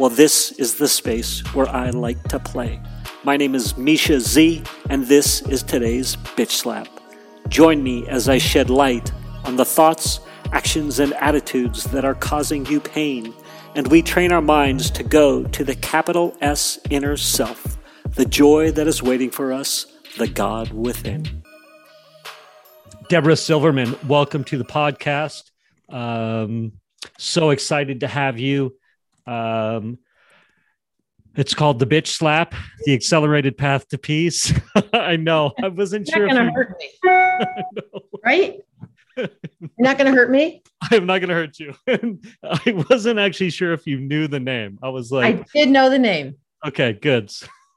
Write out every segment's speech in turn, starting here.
Well, this is the space where I like to play. My name is Misha Z, and this is today's Bitch Slap. Join me as I shed light on the thoughts, actions, and attitudes that are causing you pain, and we train our minds to go to the capital S inner self, the joy that is waiting for us, the God within. Debra Silverman, welcome to the podcast. Um, so excited to have you. Um, it's called the bitch slap, the accelerated path to peace. I know. I wasn't You're sure. not to you- hurt me, right? You're not going to hurt me. I'm not going to hurt you. I wasn't actually sure if you knew the name. I was like, I did know the name. okay, good.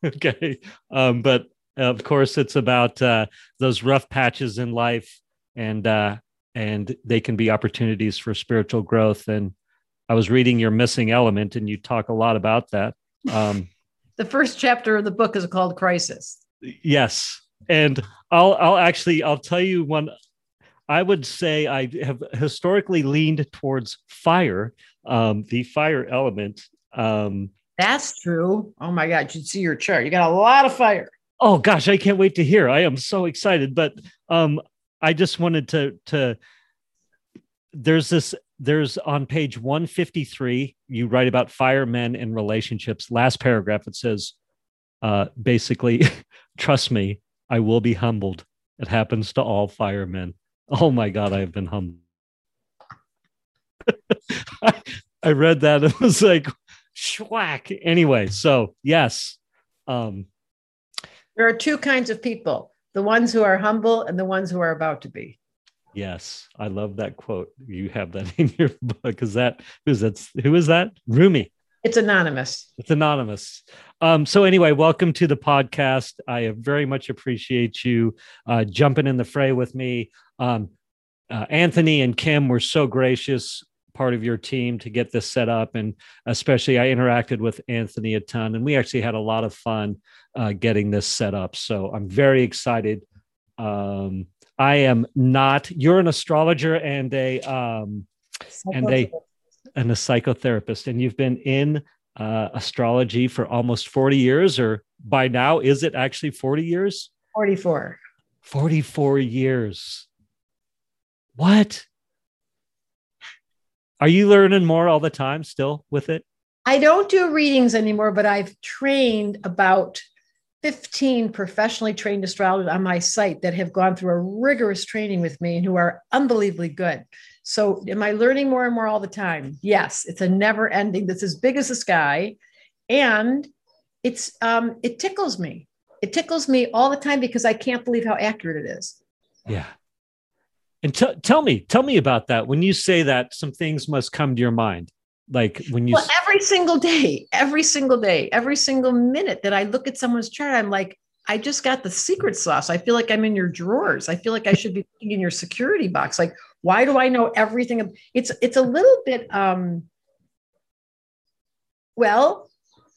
okay. Um, but of course, it's about uh, those rough patches in life, and uh, and they can be opportunities for spiritual growth. And I was reading your missing element, and you talk a lot about that. Um, The first chapter of the book is called Crisis. Yes, and I'll I'll actually I'll tell you one. I would say I have historically leaned towards fire, um, the fire element. Um, That's true. Oh my God. You should see your chart. You got a lot of fire. oh gosh, I can't wait to hear. I am so excited. But um, I just wanted to to. There's this. There's on page 153. You write about firemen and relationships. Last paragraph it says, uh, basically, trust me, I will be humbled. It happens to all firemen. Oh my God, I have been humbled. I, I read that and was like, schwack. Anyway, so yes. Um, There are two kinds of people the ones who are humble and the ones who are about to be. Yes, I love that quote. You have that in your book. Is that who's that's who is that? Rumi. It's anonymous. It's anonymous. Um, so anyway, welcome to the podcast. I very much appreciate you uh, jumping in the fray with me. Um, uh, Anthony and Kim were so gracious, part of your team, to get this set up, and especially I interacted with Anthony a ton, and we actually had a lot of fun uh, getting this set up. So I'm very excited. Um, I am not. You're an astrologer and a um, And a and a psychotherapist, and you've been in uh, astrology for almost 40 years, or by now, is it actually 40 years? 44. 44 years. What? Are you learning more all the time still with it? I don't do readings anymore, but I've trained about 15 professionally trained astrologers on my site that have gone through a rigorous training with me and who are unbelievably good. So, am I learning more and more all the time? Yes, it's a never ending. That's as big as the sky, and it's um, it tickles me. It tickles me all the time because I can't believe how accurate it is. Yeah. And t- tell me, tell me about that. When you say that, some things must come to your mind. Like when you, Well, every single day, every single day, every single minute that I look at someone's chart, I'm like, I just got the secret sauce. I feel like I'm in your drawers. I feel like I should be in your security box. Like, why do I know everything? It's it's a little bit um well,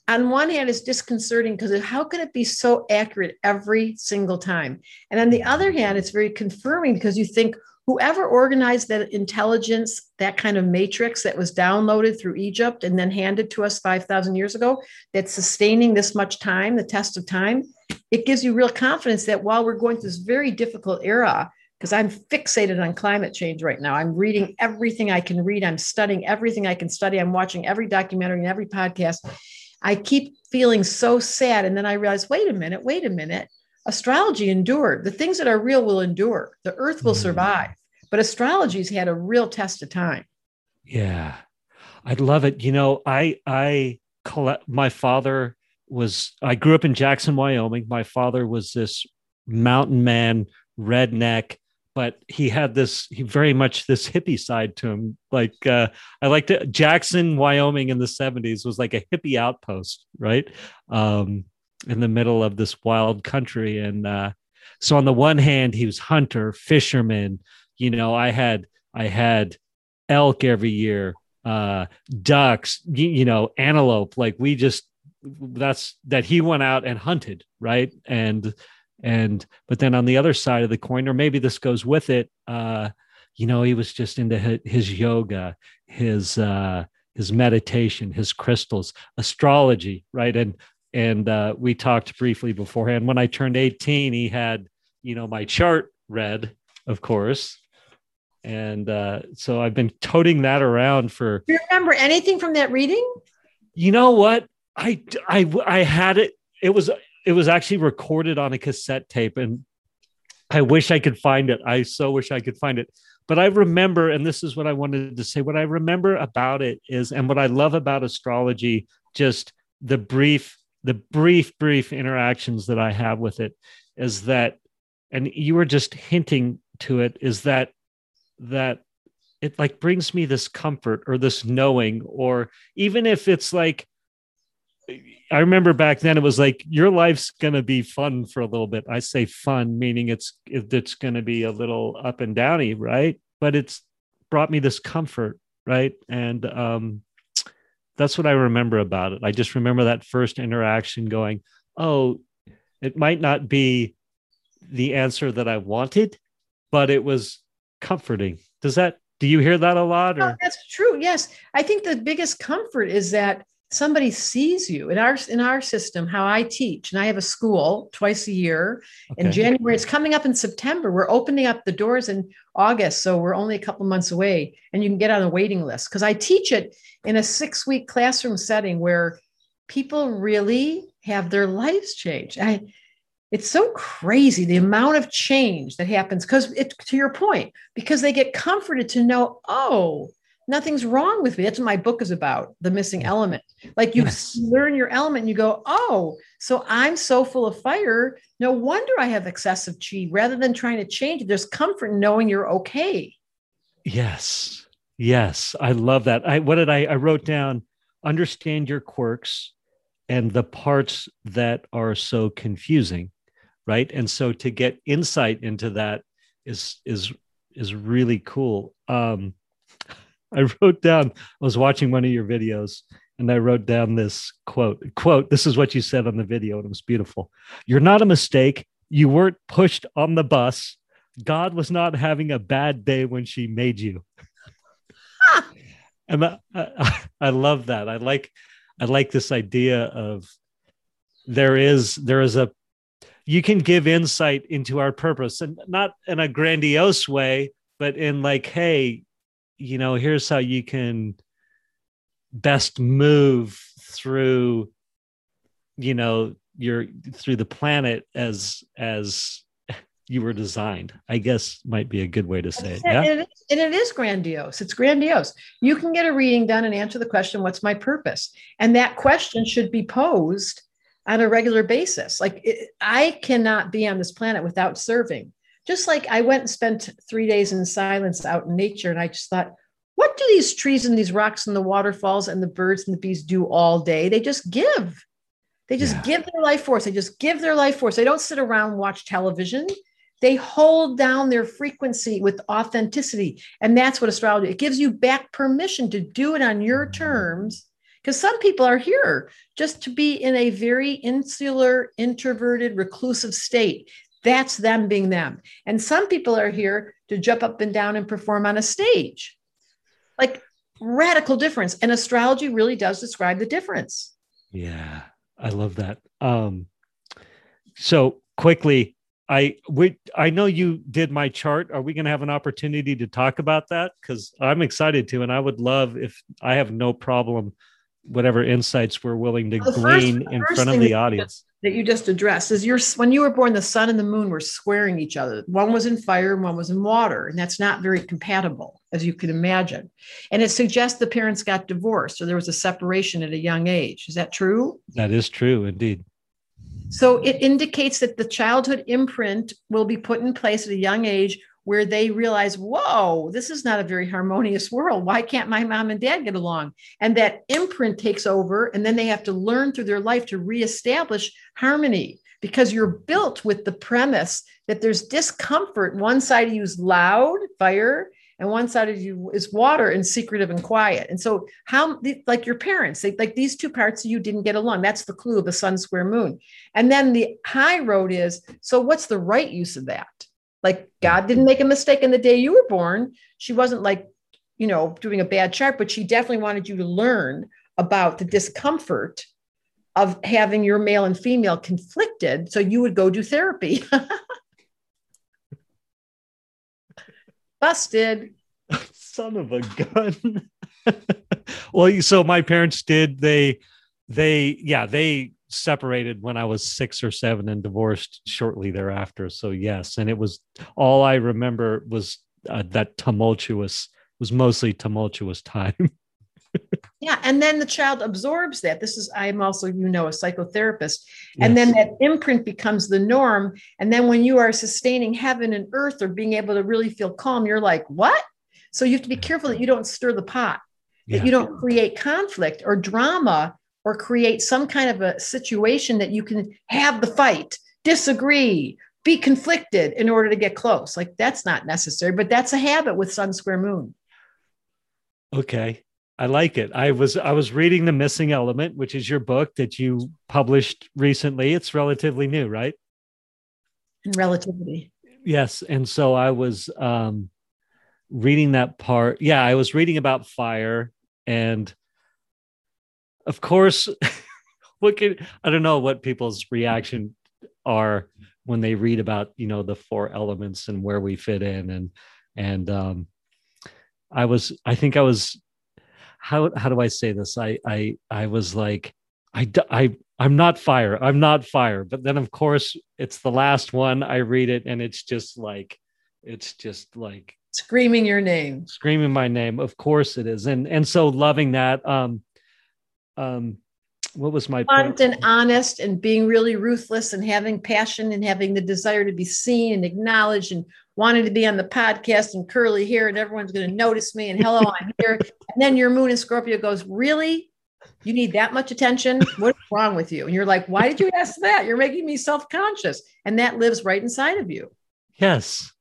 on one hand, it's disconcerting because how can it be so accurate every single time? And on the other hand, it's very confirming because you think whoever organized that intelligence, that kind of matrix that was downloaded through Egypt and then handed to us 5,000 years ago, that's sustaining this much time, the test of time, it gives you real confidence that while we're going through this very difficult era, because I'm fixated on climate change right now. I'm reading everything I can read. I'm studying everything I can study. I'm watching every documentary and every podcast. I keep feeling so sad. And then I realize, wait a minute, wait a minute. Astrology endured. The things that are real will endure. The earth will Mm. survive. But astrology's had a real test of time. Yeah, I love it. You know, I I collect. My father was. I grew up in Jackson, Wyoming. My father was this mountain man, redneck, but he had this he very much this hippie side to him like uh, i liked it jackson wyoming in the 70s was like a hippie outpost right um, in the middle of this wild country. And uh, so on the one hand he was hunter fisherman you know i had i had elk every year uh, ducks you, you know antelope like we just that's that he went out and hunted right? And and but then on the other side of the coin or maybe this goes with it uh you know he was just into his, his yoga his uh his meditation his crystals astrology right? And and uh we talked briefly beforehand when i turned 18 he had you know my chart read of course and uh so i've been toting that around for Do you remember anything from that reading you know what I, I, I had it. It was, it was actually recorded on a cassette tape and I wish I could find it. I so wish I could find it. But I remember, and this is what I wanted to say. What I remember about it is, and what I love about astrology, just the brief, the brief, brief interactions that I have with it is that, and you were just hinting to it, is that, that it like brings me this comfort or this knowing, or even if it's like, I remember back then it was like your life's gonna be fun for a little bit. I say fun, meaning it's it's gonna be a little up and downy, right? But it's brought me this comfort, right? And um, that's what I remember about it. I just remember that first interaction, going, "Oh, it might not be the answer that I wanted, but it was comforting." Does that? Do you hear that a lot? Or? Oh, that's true. Yes, I think the biggest comfort is that somebody sees you. In our in our system how i teach and i have a school twice a year. Okay. in january it's coming up in september. We're opening up the doors in august so we're only a couple months away and you can get on a waiting list. Because i teach it in a six week classroom setting where people really have their lives changed. I, it's so crazy the amount of change that happens because it to your point because they get comforted to know oh nothing's wrong with me. That's what my book is about, the missing element. Like you yes. learn your element and you go, oh, so I'm so full of fire. No wonder I have excessive chi. Rather than trying to change it, there's comfort in knowing you're okay. Yes. Yes. I love that. I what did I I wrote down understand your quirks and the parts that are so confusing. Right. And so to get insight into that is is is really cool. Um I wrote down, I was watching one of your videos and I wrote down this quote. Quote, this is what you said on the video, and it was beautiful. You're not a mistake. You weren't pushed on the bus. God was not having a bad day when she made you. and I, I, I love that. I like I like this idea of there is there is a you can give insight into our purpose and not in a grandiose way, but in like, hey, you know, here's how you can best move through, you know, your through the planet as as you were designed i guess might be a good way to say it yeah? And it, is, and it is grandiose. It's grandiose. You can get a reading done and answer the question what's my purpose? And that question should be posed on a regular basis. Like it, i cannot be on this planet without serving just like I went and spent three days in silence out in nature, and I just thought, what do these trees and these rocks and the waterfalls and the birds and the bees do all day? They just give. They just yeah. give their life force. They just give their life force. They don't sit around and watch television. They hold down their frequency with authenticity. And that's what astrology, it gives you back permission to do it on your terms. Because some people are here just to be in a very insular, introverted, reclusive state. That's them being them. And some people are here to jump up and down and perform on a stage. Like radical difference. And astrology really does describe the difference. Yeah, I love that. Um, so quickly, I we I know you did my chart. Are we going to have an opportunity to talk about that? Because I'm excited to, and I would love if I have no problem, whatever insights we're willing to well, glean first, in front of the audience that you just addressed is your when you were born the sun and the moon were squaring each other. One was in fire and one was in water and that's not very compatible as you can imagine. And it suggests the parents got divorced or there was a separation at a young age. Is that true? That is true indeed. So it indicates that the childhood imprint will be put in place at a young age where they realize, whoa, this is not a very harmonious world. Why can't my mom and dad get along? And that imprint takes over, and then they have to learn through their life to reestablish harmony because you're built with the premise that there's discomfort. One side of you is loud, fire, and one side of you is water and secretive and quiet. And so, how like your parents, they, like these two parts of you didn't get along. That's the clue of a sun square moon. And then the high road is so, what's the right use of that? Like God didn't make a mistake in the day you were born. She wasn't like, you know, doing a bad chart, but she definitely wanted you to learn about the discomfort of having your male and female conflicted. So you would go do therapy. Busted. Son of a gun. well, so my parents did, they, they, yeah, they separated when I was six or seven and divorced shortly thereafter. So yes, and it was all I remember was uh, that tumultuous was mostly tumultuous time. yeah, and then the child absorbs that. This is I'm also you know a psychotherapist, and yes. then that imprint becomes the norm. And then when you are sustaining heaven and earth or being able to really feel calm, you're like what? So you have to be careful that you don't stir the pot, that yeah. you don't create conflict or drama or create some kind of a situation that you can have the fight, disagree, be conflicted in order to get close. Like that's not necessary, but that's a habit with Sun Square Moon. Okay. I like it. I was I was reading The Missing Element, which is your book that you published recently. It's relatively new, right? In relativity. Yes, and so I was um reading that part. Yeah, I was reading about fire and of course, what can I don't know what people's reaction are when they read about you know the four elements and where we fit in and and um I was I think I was how how do I say this? I I I was like I I I'm not fire I'm not fire. But then of course it's the last one. I read it and it's just like it's just like screaming your name. Screaming my name. Of course it is. And and so loving that um um, what was my blunt and honest and being really ruthless and having passion and having the desire to be seen and acknowledged and wanting to be on the podcast and curly hair and everyone's going to notice me and hello i'm here. And then your moon in scorpio goes really? You need that much attention? What's wrong with you? And you're like why did you ask that? You're making me self-conscious. And that lives right inside of you. Yes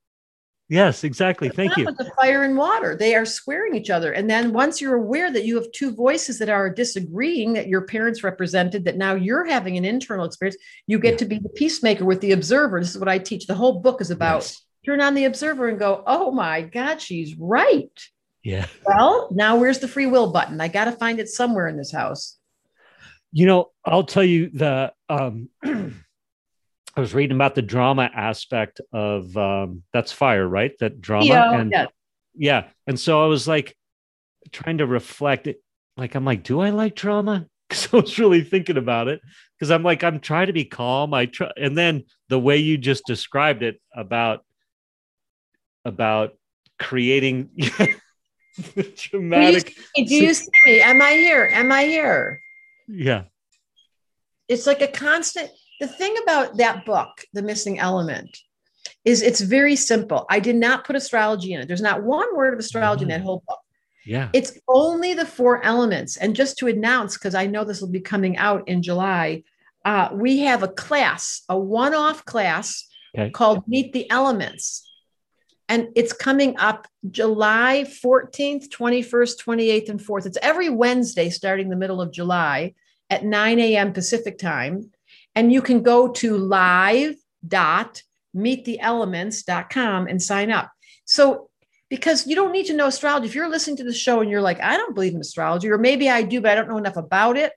Yes, exactly. Thank you. The fire and water, they are squaring each other. And then once you're aware that you have two voices that are disagreeing, that your parents represented, that now you're having an internal experience, you get yeah. to be the peacemaker with the observer. This is what I teach. The whole book is about yes. turn on the observer and go, oh my God, she's right. Yeah. Well, now where's the free will button? I got to find it somewhere in this house. You know, I'll tell you the um I was reading about the drama aspect of um, that's fire, right? That drama yeah, and yeah. yeah. And so I was like trying to reflect it. Like I'm like, do I like drama? Because I was really thinking about it. Because I'm like, I'm trying to be calm. I try, and then the way you just described it about about creating dramatic. Do you, do you see me? Am I here? Am I here? Yeah. It's like a constant the thing about that book, The Missing Element, is it's very simple. I did not put astrology in it. There's not one word of astrology mm-hmm. in that whole book. Yeah. It's only the four elements. And just to announce, because I know this will be coming out in July, uh, we have a class, a one off class okay. called Meet the Elements. And it's coming up July 14th, 21st, 28th, and 4th. It's every Wednesday starting the middle of July at 9 a.m. Pacific time. And you can go to live.meettheelements.com and sign up. So, because you don't need to know astrology. If you're listening to the show and you're like, I don't believe in astrology, or maybe I do, but I don't know enough about it,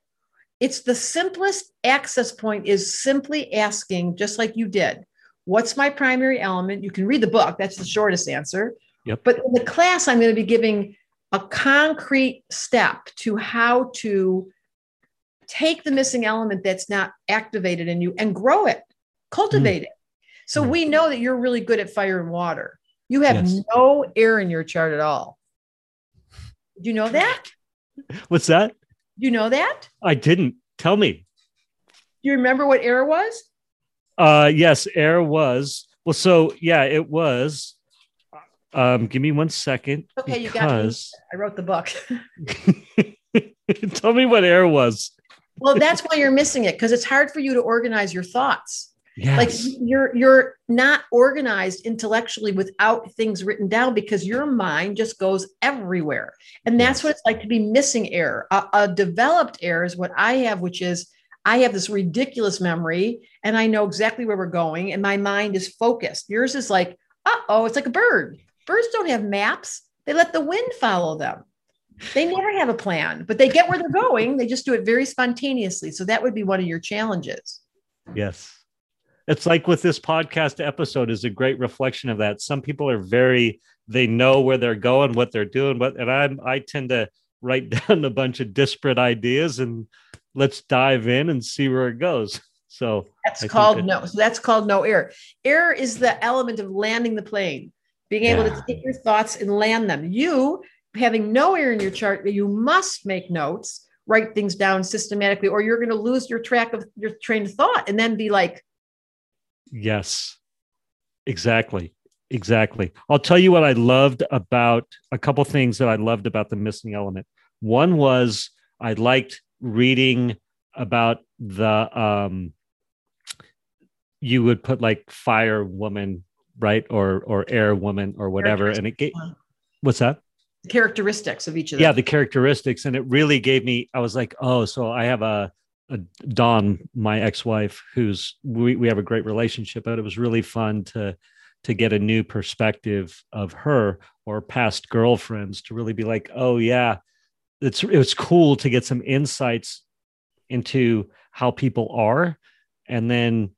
it's the simplest access point is simply asking, just like you did, what's my primary element? You can read the book, that's the shortest answer. Yep. But in the class, I'm going to be giving a concrete step to how to take the missing element that's not activated in you and grow it, cultivate mm. it. So mm. we know that you're really good at fire and water. You have yes. no air in your chart at all. Do you know that? What's that? You know that? I didn't. Tell me. Do you remember what air was? Uh yes, air was. Well, so yeah, it was Um, give me one second. Okay, you got me. I wrote the book. Tell me what air was. Well, that's why you're missing it because it's hard for you to organize your thoughts. Yes. Like you're you're not organized intellectually without things written down because your mind just goes everywhere. And that's Yes. what it's like to be missing air. A, a developed air is what I have, which is I have this ridiculous memory and I know exactly where we're going and my mind is focused. Yours is like, uh-oh, it's like a bird. Birds don't have maps. They let the wind follow them. They never have a plan, but they get where they're going. They just do it very spontaneously. So that would be one of your challenges. Yes. It's like with this podcast episode is a great reflection of that. Some people are very they know where they're going, what they're doing, what and I'm I tend to write down a bunch of disparate ideas and let's dive in and see where it goes. So That's I called that- no. So that's called no air. Air is the element of landing the plane, being able Yeah. to take your thoughts and land them. You having no air in your chart, you must make notes, write things down systematically, or you're going to lose your track of your train of thought and then be like, Yes, exactly. Exactly. I'll tell you what I loved about a couple things that I loved about the missing element. One was I liked reading about the um you would put like fire woman, right? Or or air woman or whatever. And it gave what's that? Characteristics of each of them. yeah the characteristics and it really gave me i was like oh so i have a, a dawn my ex-wife who's we, we have a great relationship but it was really fun to to get a new perspective of her or past girlfriends to really be like oh yeah it's it's cool to get some insights into how people are and then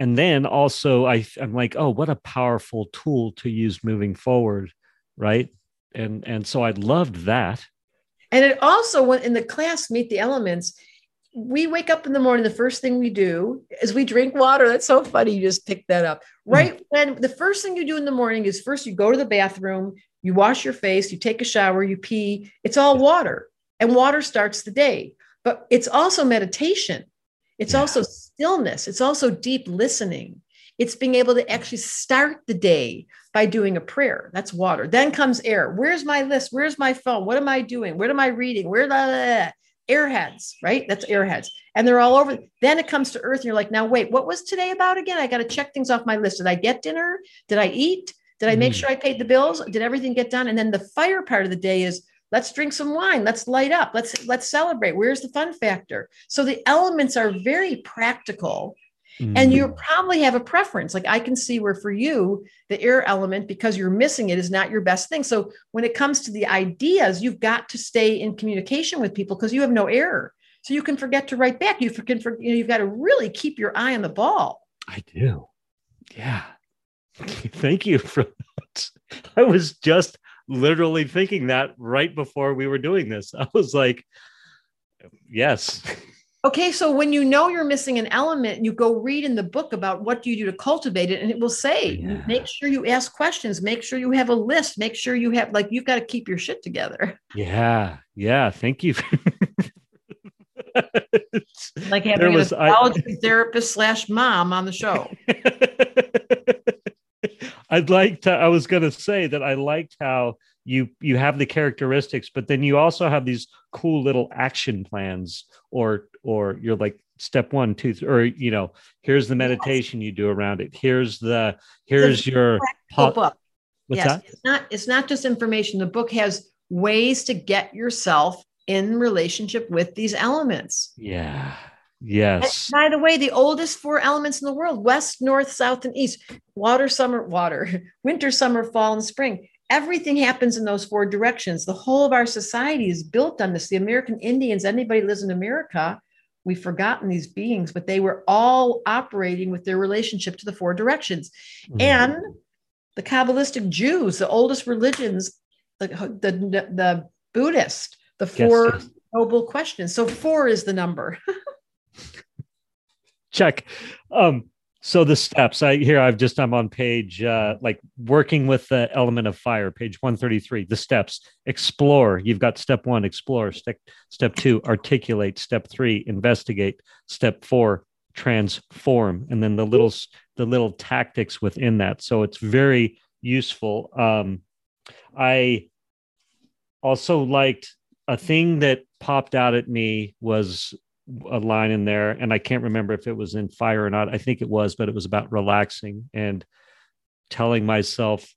and then also I, i'm like oh what a powerful tool to use moving forward right and and so i loved that And it also, when in the class, Meet the Elements, we wake up in the morning. The first thing we do is we drink water. That's so funny. You just picked that up. Hmm. Right when the first thing you do in the morning is first you go to the bathroom, you wash your face, you take a shower, you pee. It's all water, and water starts the day. But it's also meditation. It's Yeah. also stillness. It's also deep listening. It's being able to actually start the day by doing a prayer. That's water. Then comes air. Where's my list? Where's my phone? What am I doing? What am I reading? Where the airheads, right? That's airheads. And they're all over. Then it comes to earth. And you're like, now wait, what was today about again? I got to check things off my list. Did I get dinner? Did I eat? Did I make Mhm. sure I paid the bills? Did everything get done? And then the fire part of the day is let's drink some wine. Let's light up. Let's let's celebrate. Where's the fun factor? So the elements are very practical and Mm-hmm. you probably have a preference. Like i can see where for you the air element because you're missing it is not your best thing. So when it comes to the ideas you've got to stay in communication with people because you have no error so you can forget to write back. You can for, you know you've got to really keep your eye on the ball. I do. Yeah. Thank you for that. I was just literally thinking that right before we were doing this. I was like yes okay so when you know you're missing an element you go read in the book about what do you do to cultivate it and it will say Yeah. make sure you ask questions make sure you have a list make sure you have like you've got to keep your shit together. Yeah yeah thank you. Like There having an was- I- astrology therapist slash mom on the show. I'd like to I was going to say that I liked how you you have the characteristics but then you also have these cool little action plans or or you're like step one two or you know here's the meditation you do around it here's the here's your Practical po- book. what's yes, that it's not it's not just information. The book has ways to get yourself in relationship with these elements. yeah And yes by the way, the oldest four elements in the world: west, north, south, and east. Water, summer, water, winter, summer, fall, and spring. Everything happens in those four directions. The whole of our society is built on this. The American Indians, anybody who lives in America, we've forgotten these beings, but they were all operating with their relationship to the four directions. Mhm. and the Kabbalistic Jews, the oldest religions, the, the, the Buddhist, the four yes. noble questions. So four is the number. check um so the steps i here i've just i'm on page uh like working with the element of fire page 133 the steps. Explore you've got step one explore. Step step two articulate. Step three investigate. Step four transform. And then the little the little tactics within that. So it's very useful. Um, I also liked a thing that popped out at me was a line in there, and I can't remember if it was in Fire or not. I think it was, but it was about relaxing and telling myself,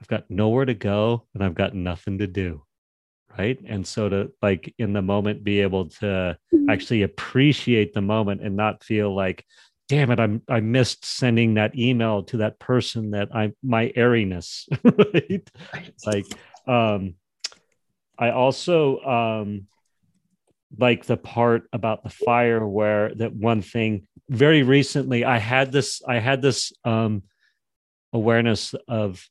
I've got nowhere to go and I've got nothing to do. Right. And so to like in the moment be able to mm-hmm. actually appreciate the moment and not feel like, damn it, I'm I missed sending that email to that person that I my airiness. Right. Like um I also um like the part about the fire where that one thing very recently I had this I had this um awareness of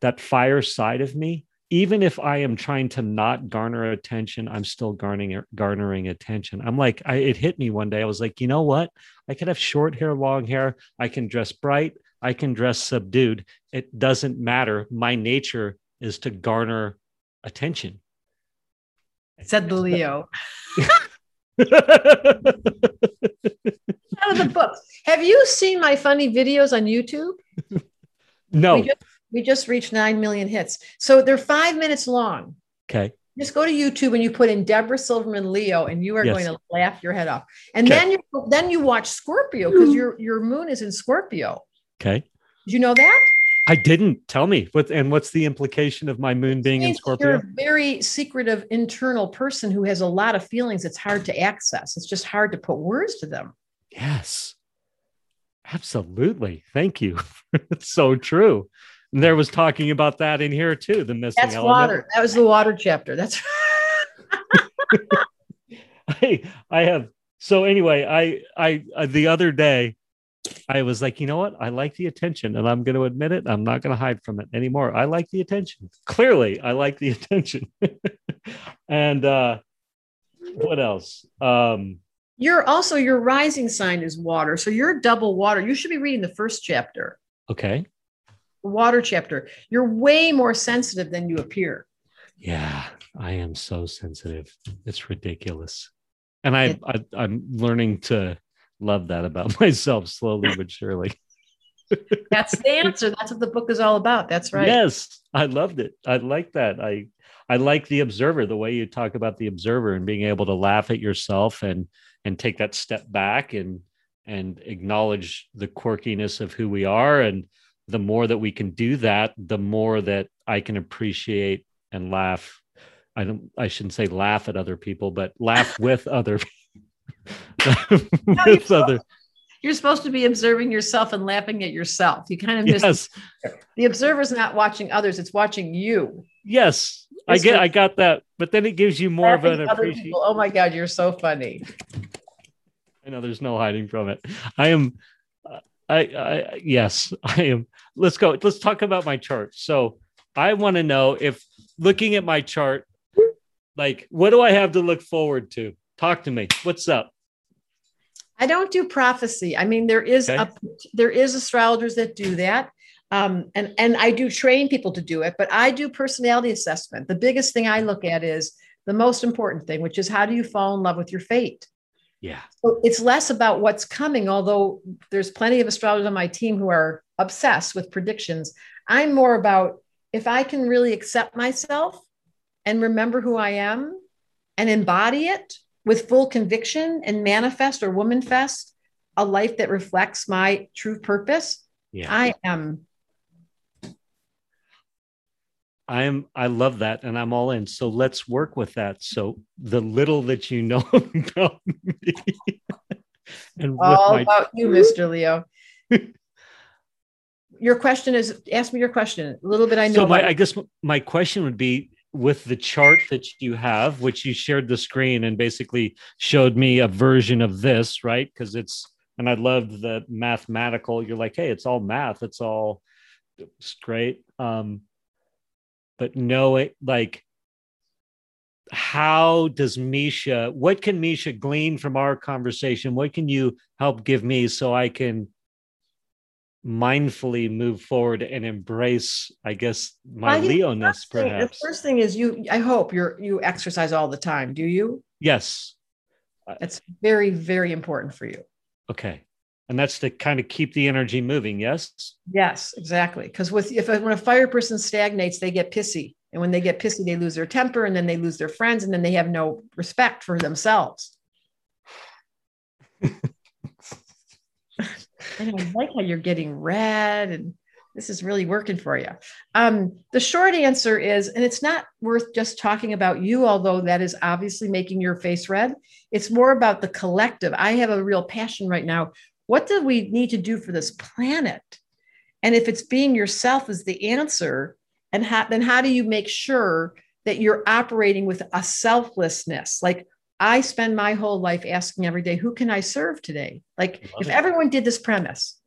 that fire side of me. Even if i am trying to not garner attention i'm still garnering garnering attention. I'm like I, it hit me one day. I was like you know what? I could have short hair long hair. I can dress bright. I can dress subdued. It doesn't matter. My nature is to garner attention said the leo out of the book have you seen my funny videos on youtube no. We just, we just reached 9 million hits. So they're five minutes long. Okay. Just go to YouTube and you put in Debra Silverman Leo, and you are yes. going to laugh your head off. And okay. then you then you watch Scorpio because your your moon is in Scorpio. Okay. Did you know that? I didn't. Tell me. What and what's the implication of my moon being in Scorpio? You're a very secretive internal person who has a lot of feelings. It's hard to access. It's just hard to put words to them. Yes. Absolutely. Thank you. it's so true. And there was talking about that in here too. The missing That's element. water. That was the water chapter. That's I I have so anyway, I I uh, the other day I was like, you know what? I like the attention and I'm going to admit it. I'm not going to hide from it anymore. I like the attention. Clearly, I like the attention. and uh what else? Um you're also your rising sign is water. So you're double water. You should be reading the first chapter. Okay. Water chapter. You're way more sensitive than you appear. Yeah, I am so sensitive. It's ridiculous. And I, I I'm learning to love that about myself slowly but surely. That's the answer. That's what the book is all about. That's right. Yes, I loved it. I like that. I I like the observer, the way you talk about the observer and being able to laugh at yourself and and take that step back and and acknowledge the quirkiness of who we are and the more that we can do that the more that i can appreciate and laugh i don't i shouldn't say laugh at other people but laugh with other with no, other you're supposed to be observing yourself and laughing at yourself you kind of miss yes. the observer's not watching others it's watching you yes I get, I got that, but then it gives you more of an appreciation. Oh my god, you're so funny. I know there's no hiding from it. I am, I, I, yes, I am. Let's go. Let's talk about my chart. So I want to know if looking at my chart, like, what do I have to look forward to? Talk to me. What's up? I don't do prophecy. I mean, there is okay. a there is astrologers that do that. Um, and and I do train people to do it, but I do personality assessment. The biggest thing I look at is the most important thing, which is how do you fall in love with your fate? Yeah. So it's less about what's coming, although there's plenty of astrologers on my team who are obsessed with predictions. I'm more about if I can really accept myself and remember who I am and embody it with full conviction and manifest or womanfest a life that reflects my true purpose. Yeah. I am I am I love that and I'm all in. So let's work with that. So the little that you know about me and all my- about you, Mr. Leo. your question is ask me your question. A little bit I know. So my I guess my question would be with the chart that you have, which you shared the screen and basically showed me a version of this, right? Because it's and I loved the mathematical. You're like, hey, it's all math. It's all it's great. Um, but know it like how does Misha, what can Misha glean from our conversation? What can you help give me so I can mindfully move forward and embrace, I guess, my Leoness, perhaps? the first thing is you, I hope you're, you exercise all the time. Do you? Yes. It's very, very important for you. Okay. and that's to kind of keep the energy moving. Yes. Yes, exactly. Because with if when a fire person stagnates, they get pissy, and when they get pissy, they lose their temper, and then they lose their friends, and then they have no respect for themselves. and I like how you're getting red and this is really working for you. Um, the short answer is, and it's not worth just talking about you, although that is obviously making your face red. It's more about the collective. I have a real passion right now. What do we need to do for this planet? And if it's being yourself is the answer, and how, then how do you make sure that you're operating with a selflessness? Like I spend my whole life asking every day, who can I serve today? Like if it. everyone did this premise,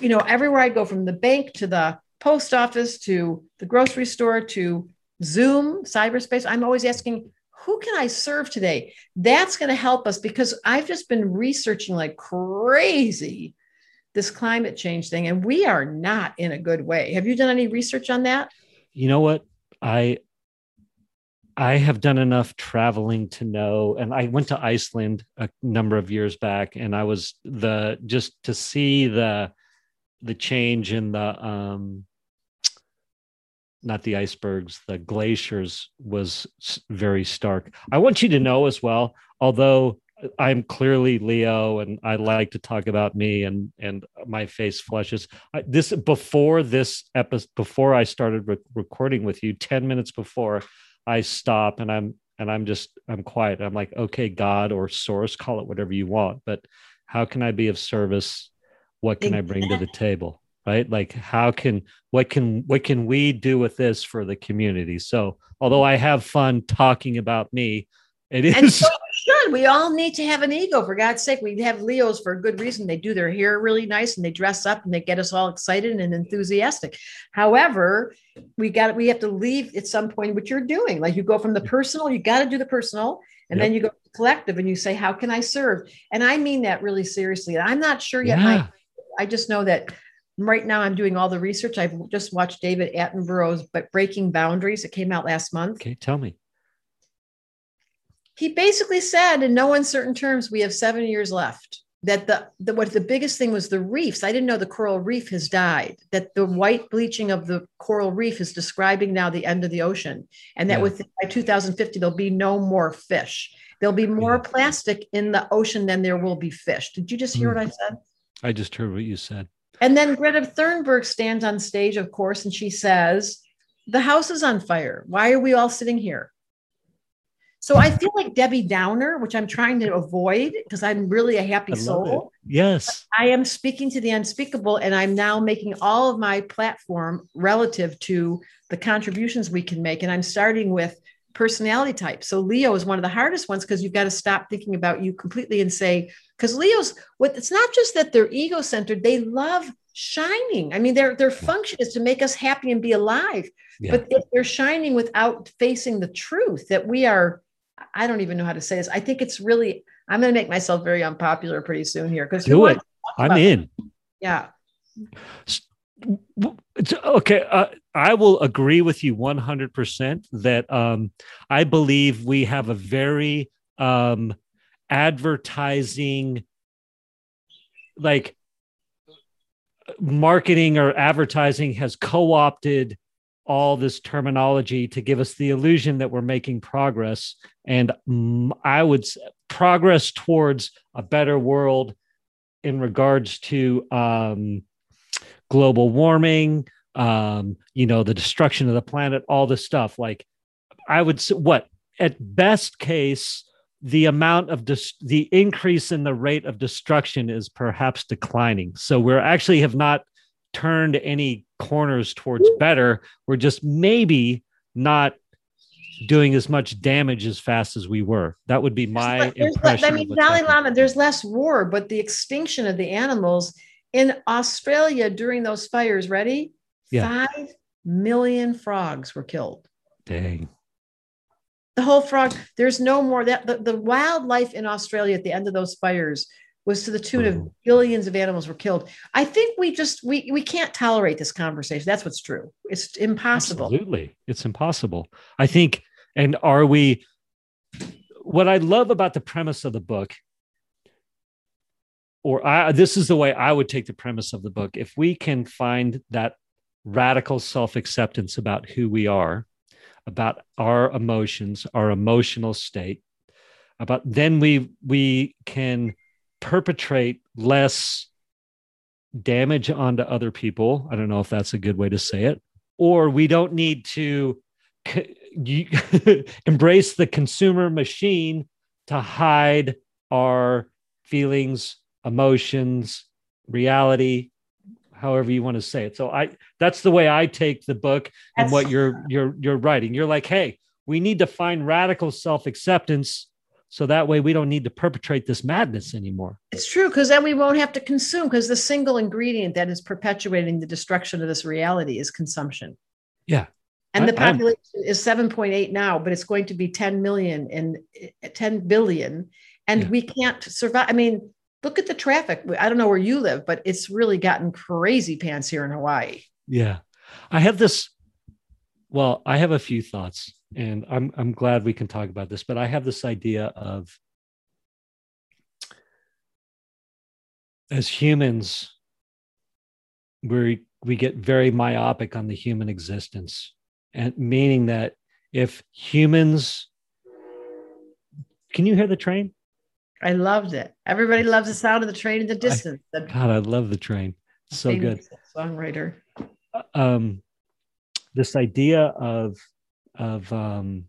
you know, everywhere I go from the bank to the post office to the grocery store to Zoom, cyberspace, I'm always asking, who can I serve today? That's going to help us because I've just been researching like crazy this climate change thing, and we are not in a good way. Have you done any research on that? You know what? I I have done enough traveling to know, and I went to Iceland a number of years back, and I was the just to see the the change in the um not the icebergs the glaciers was very stark. I want you to know as well although i'm clearly leo and i like to talk about me and and my face flushes I, this before this episode before i started re- recording with you 10 minutes before i stop and i'm and i'm just i'm quiet. I'm like okay god or source call it whatever you want but how can i be of service? What can i bring to the table right? Like how can what can what can we do with this for the community? So although i have fun talking about me it is so should we all need to have an ego for god's sake we have leos for a good reason they do their hair really nice and they dress up and they get us all excited and enthusiastic however we got we have to leave at some point what you're doing like you go from the personal you got to do the personal and yep. then you go to the collective and you say how can i serve and i mean that really seriously i'm not sure yet yeah. my I just know that right now I'm doing all the research. I've just watched David Attenborough's but Breaking Boundaries. It came out last month. Okay, tell me. He basically said in no uncertain terms, we have seven years left. That the, the what the biggest thing was the reefs. I didn't know the coral reef has died. That the white bleaching of the coral reef is describing now the end of the ocean, and that yeah. with by 2050 there'll be no more fish. There'll be more yeah. plastic in the ocean than there will be fish. Did you just hear mm. what I said? I just heard what you said. And then Greta Thunberg stands on stage, of course, and she says, The house is on fire. Why are we all sitting here? So I feel like Debbie Downer, which I'm trying to avoid because I'm really a happy soul. It. Yes. I am speaking to the unspeakable, and I'm now making all of my platform relative to the contributions we can make. And I'm starting with personality type. So Leo is one of the hardest ones because you've got to stop thinking about you completely and say, because Leo's what it's not just that they're ego centered, they love shining. I mean, their their function is to make us happy and be alive. Yeah. But if they're shining without facing the truth that we are, I don't even know how to say this. I think it's really, I'm going to make myself very unpopular pretty soon here because do it. I'm in. Yeah. Okay. Uh, I will agree with you 100% that um, I believe we have a very um, advertising, like marketing or advertising has co opted all this terminology to give us the illusion that we're making progress. And I would progress towards a better world in regards to um, global warming, um, you know, the destruction of the planet, all this stuff. Like, I would what at best case, the amount of dis- the increase in the rate of destruction is perhaps declining. So we're actually have not turned any corners towards better. We're just maybe not doing as much damage as fast as we were. That would be my there's impression. I mean, Dalai Lama, there's less war, but the extinction of the animals in Australia during those fires, ready? Yeah. Five million frogs were killed. Dang. The whole frog, there's no more that the, the wildlife in Australia at the end of those fires was to the tune of mm-hmm. billions of animals were killed. I think we just we we can't tolerate this conversation. That's what's true. It's impossible. Absolutely. It's impossible. I think and are we what I love about the premise of the book or I, this is the way I would take the premise of the book. If we can find that radical self acceptance about who we are, about our emotions, our emotional state, about then we we can perpetrate less damage onto other people. I don't know if that's a good way to say it. Or we don't need to embrace the consumer machine to hide our feelings, emotions, reality, however you want to say it. So I that's the way I take the book and what you're you're you're writing. You're like, hey, we need to find radical self-acceptance so that way we don't need to perpetrate this madness anymore. It's true because then we won't have to consume because the single ingredient that is perpetuating the destruction of this reality is consumption. Yeah. And I, the population I'm, is 7.8 now, but it's going to be 10 million and eh, 10 billion. And yeah. we can't survive. I mean, look at the traffic. I don't know where you live, but it's really gotten crazy pants here in Hawaii. Yeah. I have this. Well, I have a few thoughts and I'm I'm glad we can talk about this, but I have this idea of as humans, we we get very myopic on the human existence, and meaning that if humans can you hear the train? I loved it. Everybody loves the sound of the train in the distance. I, God, I love the train. So good. Songwriter. Um, this idea of of um,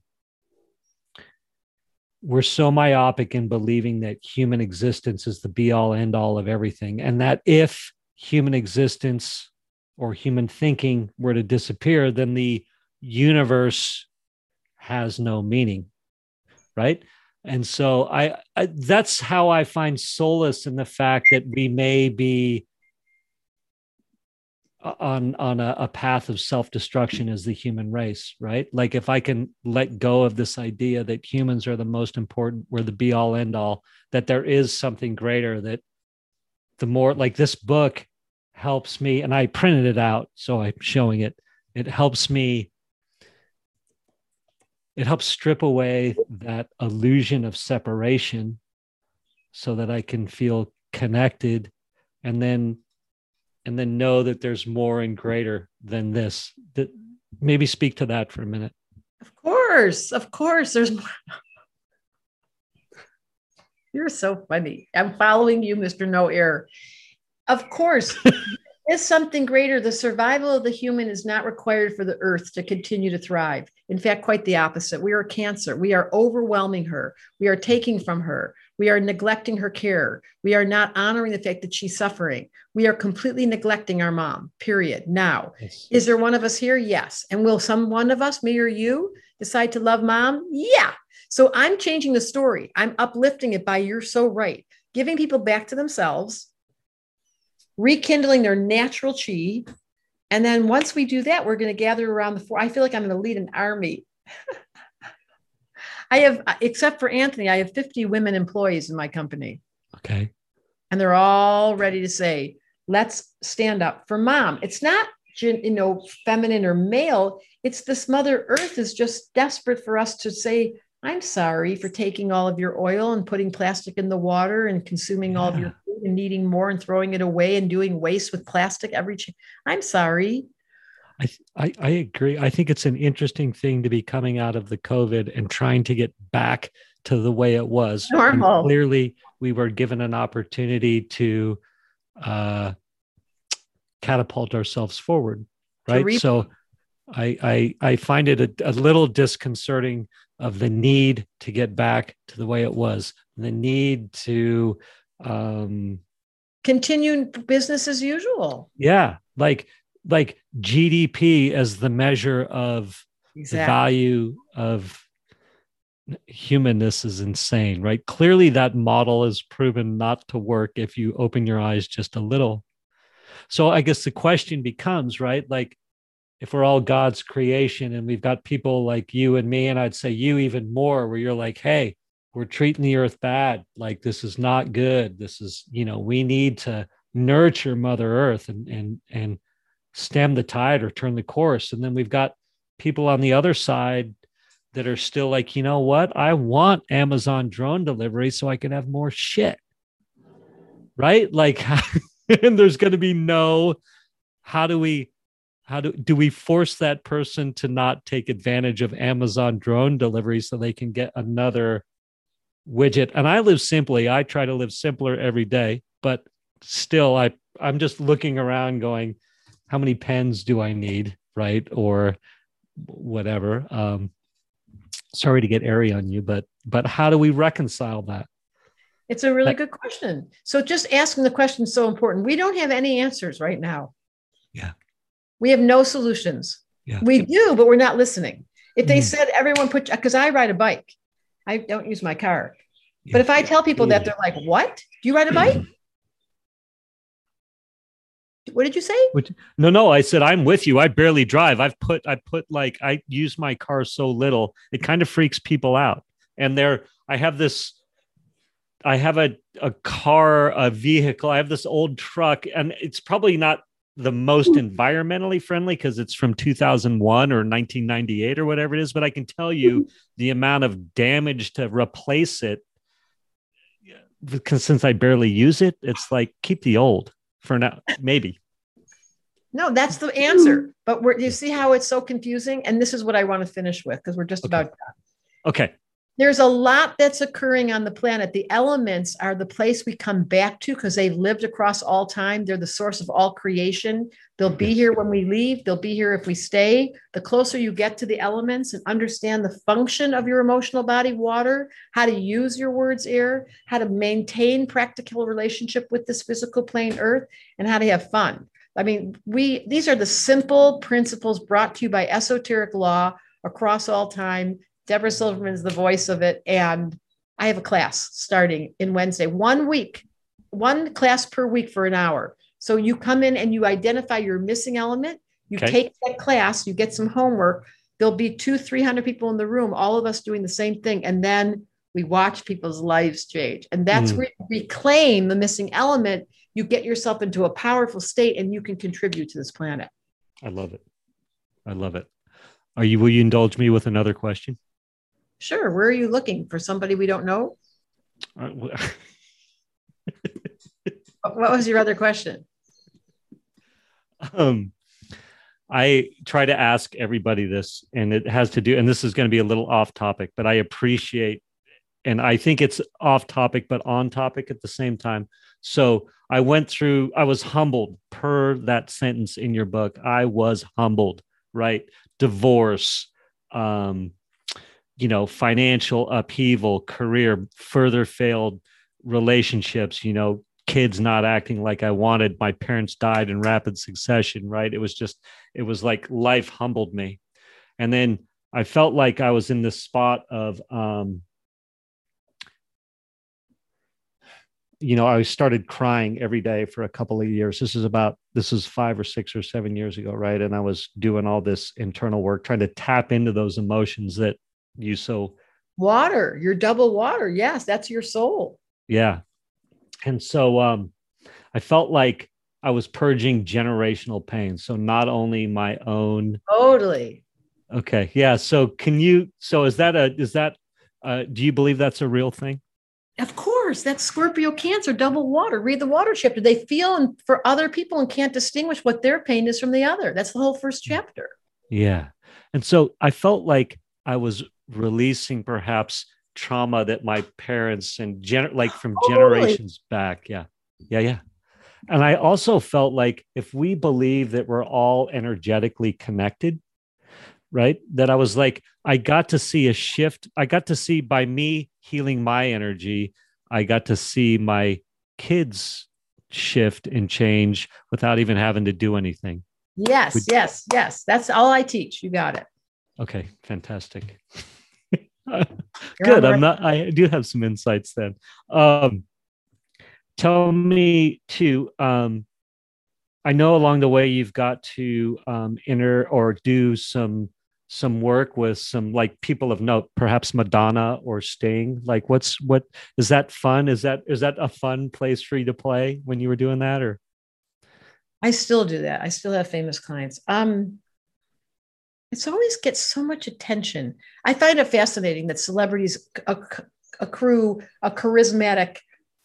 we're so myopic in believing that human existence is the be all end all of everything and that if human existence or human thinking were to disappear then the universe has no meaning right? And so I, I that's how i find solace in the fact that we may be on on a, a path of self-destruction as the human race right? Like if i can let go of this idea that humans are the most important we're the be all end all that there is something greater that the more like this book helps me and i printed it out so i'm showing it. It helps me it helps strip away that illusion of separation so that i can feel connected and then and then know that there's more and greater than this. That maybe speak to that for a minute. Of course of course there's more. You're so funny. I'm following you mr no error of course is something greater. The survival of the human is not required for the earth to continue to thrive. In fact quite the opposite. We are cancer. We are overwhelming her. We are taking from her we are neglecting her care. We are not honoring the fact that she's suffering. We are completely neglecting our mom, period. Now, yes. is there one of us here? Yes. And will some one of us, me or you, decide to love mom? Yeah. So I'm changing the story. I'm uplifting it by you're so right, giving people back to themselves, rekindling their natural chi. And then once we do that, we're going to gather around the four. I feel like I'm going to lead an army. I have, except for Anthony, I have 50 women employees in my company. Okay. And they're all ready to say, let's stand up for mom. It's not, you know, feminine or male. It's this Mother Earth is just desperate for us to say, I'm sorry for taking all of your oil and putting plastic in the water and consuming yeah. all of your food and needing more and throwing it away and doing waste with plastic every. Ch- I'm sorry. I, I, I agree. I think it's an interesting thing to be coming out of the COVID and trying to get back to the way it was. Normal. And clearly, we were given an opportunity to uh, catapult ourselves forward, right? Re- so, I, I I find it a, a little disconcerting of the need to get back to the way it was, the need to um, continue business as usual. Yeah, like like GDP as the measure of exactly. the value of humanness is insane, right? Clearly, that model is proven not to work if you open your eyes just a little. So, I guess the question becomes, right? Like, if we're all God's creation and we've got people like you and me, and I'd say you even more, where you're like, hey, we're treating the earth bad. Like, this is not good. This is, you know, we need to nurture Mother Earth and, and, and, stem the tide or turn the course. And then we've got people on the other side that are still like, you know what? I want Amazon drone delivery so I can have more shit. right? Like, and there's going to be no, how do we, how do, do we force that person to not take advantage of Amazon drone delivery so they can get another widget? And I live simply. I try to live simpler every day, but still, I, I'm just looking around going, how many pens do I need? Right. Or whatever. Um, sorry to get airy on you, but, but how do we reconcile that? It's a really good question. So just asking the question is so important. We don't have any answers right now. Yeah. We have no solutions. Yeah. We do, but we're not listening. If they mm. said everyone put because I ride a bike, I don't use my car. Yeah. But if I tell people that, they're like, "What? Do you ride a bike?" What did you say? Which, no, no. I said I'm with you. I barely drive. I've put I put like I use my car so little it kind of freaks people out. And there, I have this I have a, a car, a vehicle. I have this old truck, and it's probably not the most environmentally friendly because it's from 2001 or 1998 or whatever it is. But I can tell you mm-hmm. the amount of damage to replace it because since I barely use it, it's like keep the old for now, maybe. No, that's the answer. But we're, you see how it's so confusing? And this is what I want to finish with because we're just okay. about done. Okay there's a lot that's occurring on the planet. The elements are the place we come back to because they've lived across all time. They're the source of all creation. They'll be here when we leave, they'll be here if we stay. The closer you get to the elements and understand the function of your emotional body, water, how to use your words, air, how to maintain practical relationship with this physical plane, earth, and how to have fun. I mean, we these are the simple principles brought to you by esoteric law across all time Debra Silverman's the voice of it. And I have a class starting in Wednesday, one week, one class per week for an hour. So you come in and you identify your missing element. You okay. take that class, you get some homework. There'll be two, 300 people in the room, all of us doing the same thing. And then we watch people's lives change. And that's mm. where you reclaim the missing element. You get yourself into a powerful state and you can contribute to this planet. I love it. I love it. Are you, will you indulge me with another question? Sure. Where are you looking for somebody we don't know? Uh, what was your other question? Um, I try to ask everybody this, and it has to do, and this is going to be a little off topic, but I appreciate, and I think it's off topic, but on topic at the same time. So I went through, I was humbled per that sentence in your book. I was humbled, right? Divorce, um, you know financial upheaval career further failed relationships you know kids not acting like i wanted my parents died in rapid succession right it was just it was like life humbled me and then i felt like i was in this spot of um you know i started crying every day for a couple of years. This is about this is five or six or seven years ago right? And i was doing all this internal work trying to tap into those emotions that you so water you're double water. Yes that's your soul. Yeah. And so um i felt like i was purging generational pain. So not only my own totally. Okay. Yeah. So can you so is that a is that uh do you believe that's a real thing of course that's scorpio cancer double water. Read the water chapter. They feel and for other people and can't distinguish what their pain is from the other. That's the whole first chapter. Yeah. And so i felt like i was releasing perhaps trauma that my parents and gen- like from oh, generations really? back. Yeah. Yeah yeah. And i also felt like if we believe that we're all energetically connected right that i was like i got to see a shift i got to see by me healing my energy i got to see my kids shift and change without even having to do anything yes Would- yes yes that's all i teach you got it okay fantastic Good. I'm not. I do have some insights then. Um, tell me too. Um, I know along the way you've got to um, enter or do some some work with some like people of note, perhaps Madonna or Sting. Like, what's what is that fun? Is that is that a fun place for you to play when you were doing that, or? I still do that. I still have famous clients. Um, it's always gets so much attention. I find it fascinating that celebrities accrue a charismatic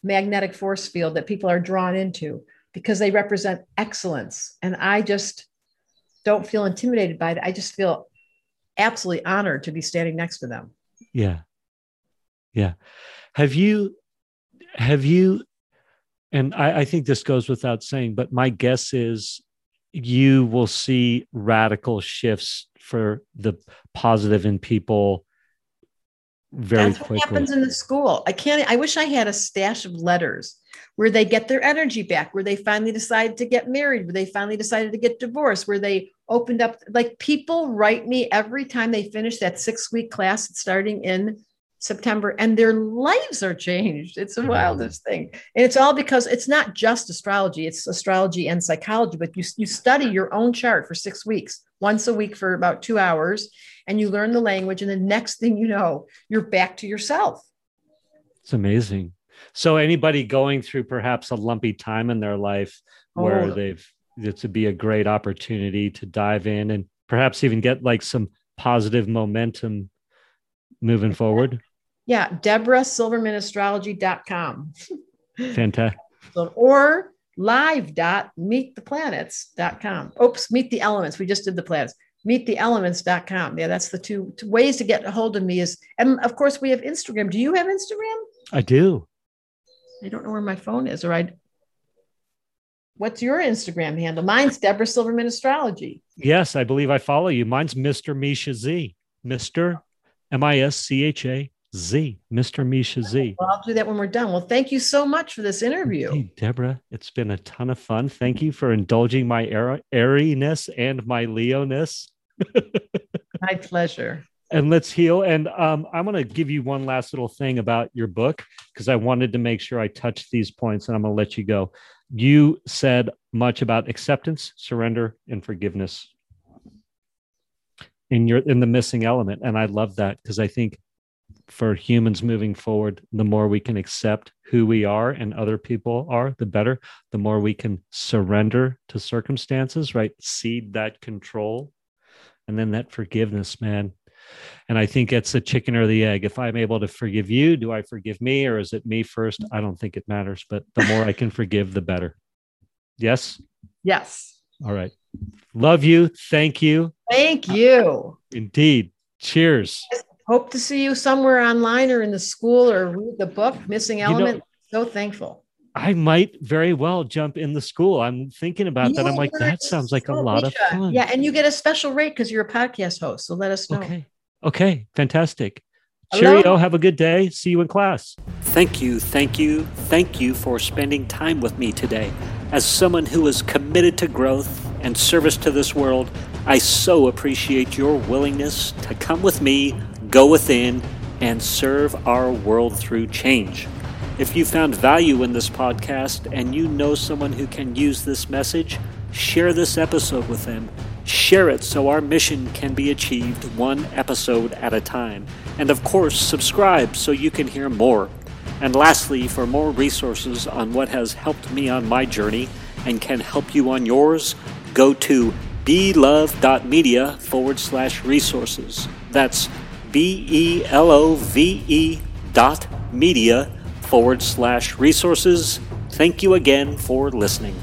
magnetic force field that people are drawn into because they represent excellence. And I just don't feel intimidated by it. I just feel absolutely honored to be standing next to them. Yeah. Yeah. Have you, have you, and I, I think this goes without saying, but my guess is you will see radical shifts for the positive in people very That's quickly. what happens in the school. I can't. I wish I had a stash of letters where they get their energy back, where they finally decided to get married, where they finally decided to get divorced, where they opened up. Like people write me every time they finish that six week class starting in September, and their lives are changed. It's the wildest thing, and it's all because it's not just astrology; it's astrology and psychology. But you you study your own chart for six weeks, once a week for about two hours, and you learn the language, and the next thing you know, you're back to yourself. It's amazing. So anybody going through perhaps a lumpy time in their life where Oh. they've it's to be a great opportunity to dive in and perhaps even get like some positive momentum moving forward. Yeah, DebraSilvermanAstrology.com Fantastic. So- or live.meettheplanets.com. Oops, meet the elements. We just did the planets. Meettheelements.com. Yeah, that's the two, two ways to get a hold of me is, and of course we have Instagram. Do you have Instagram? I do. I don't know where my phone is, or I. What's your Instagram handle? Mine's Debra Silverman Astrology. Yes, I believe I follow you. Mine's Mr. Mischa Z. Mr. M I S C H A Z. Mr. Mischa Z. Well, I'll do that when we're done. Well, thank you so much for this interview. Hey, Debra, it's been a ton of fun. Thank you for indulging my air- airiness and my Leoness. My pleasure. and let's heal. And um, I'm going to give you one last little thing about your book because I wanted to make sure I touched these points and I'm going to let you go. You said much about acceptance, surrender, and forgiveness in your in the missing element, and I love that because I think for humans moving forward, the more we can accept who we are and other people are, the better. The more we can surrender to circumstances, right? Cede that control, and then that forgiveness, man. And I think it's the chicken or the egg. If I'm able to forgive you, do I forgive me or is it me first? I don't think it matters, but the more I can forgive, the better. Yes. Yes. All right. Love you. Thank you. Thank you. Indeed. Cheers. Hope to see you somewhere online or in the school or read the book, Missing know- Element. so thankful. I might very well jump in the school. I'm thinking about that. I'm like, that sounds like a oh, lot of fun. Yeah, and you get a special rate because you're a podcast host. So let us know. Okay. Okay. Fantastic. Hello? Cheerio. Have a good day. See you in class. Thank you, thank you, thank you for spending time with me today. As someone who is committed to growth and service to this world, I so appreciate your willingness to come with me, go within, and serve our world through change. If you found value in this podcast and you know someone who can use this message, share this episode with them. Share it so our mission can be achieved one episode at a time. And of course, subscribe so you can hear more. And lastly, for more resources on what has helped me on my journey and can help you on yours, go to belove.media forward slash resources. That's B E L O V E dot media forward slash resources. Thank you again for listening.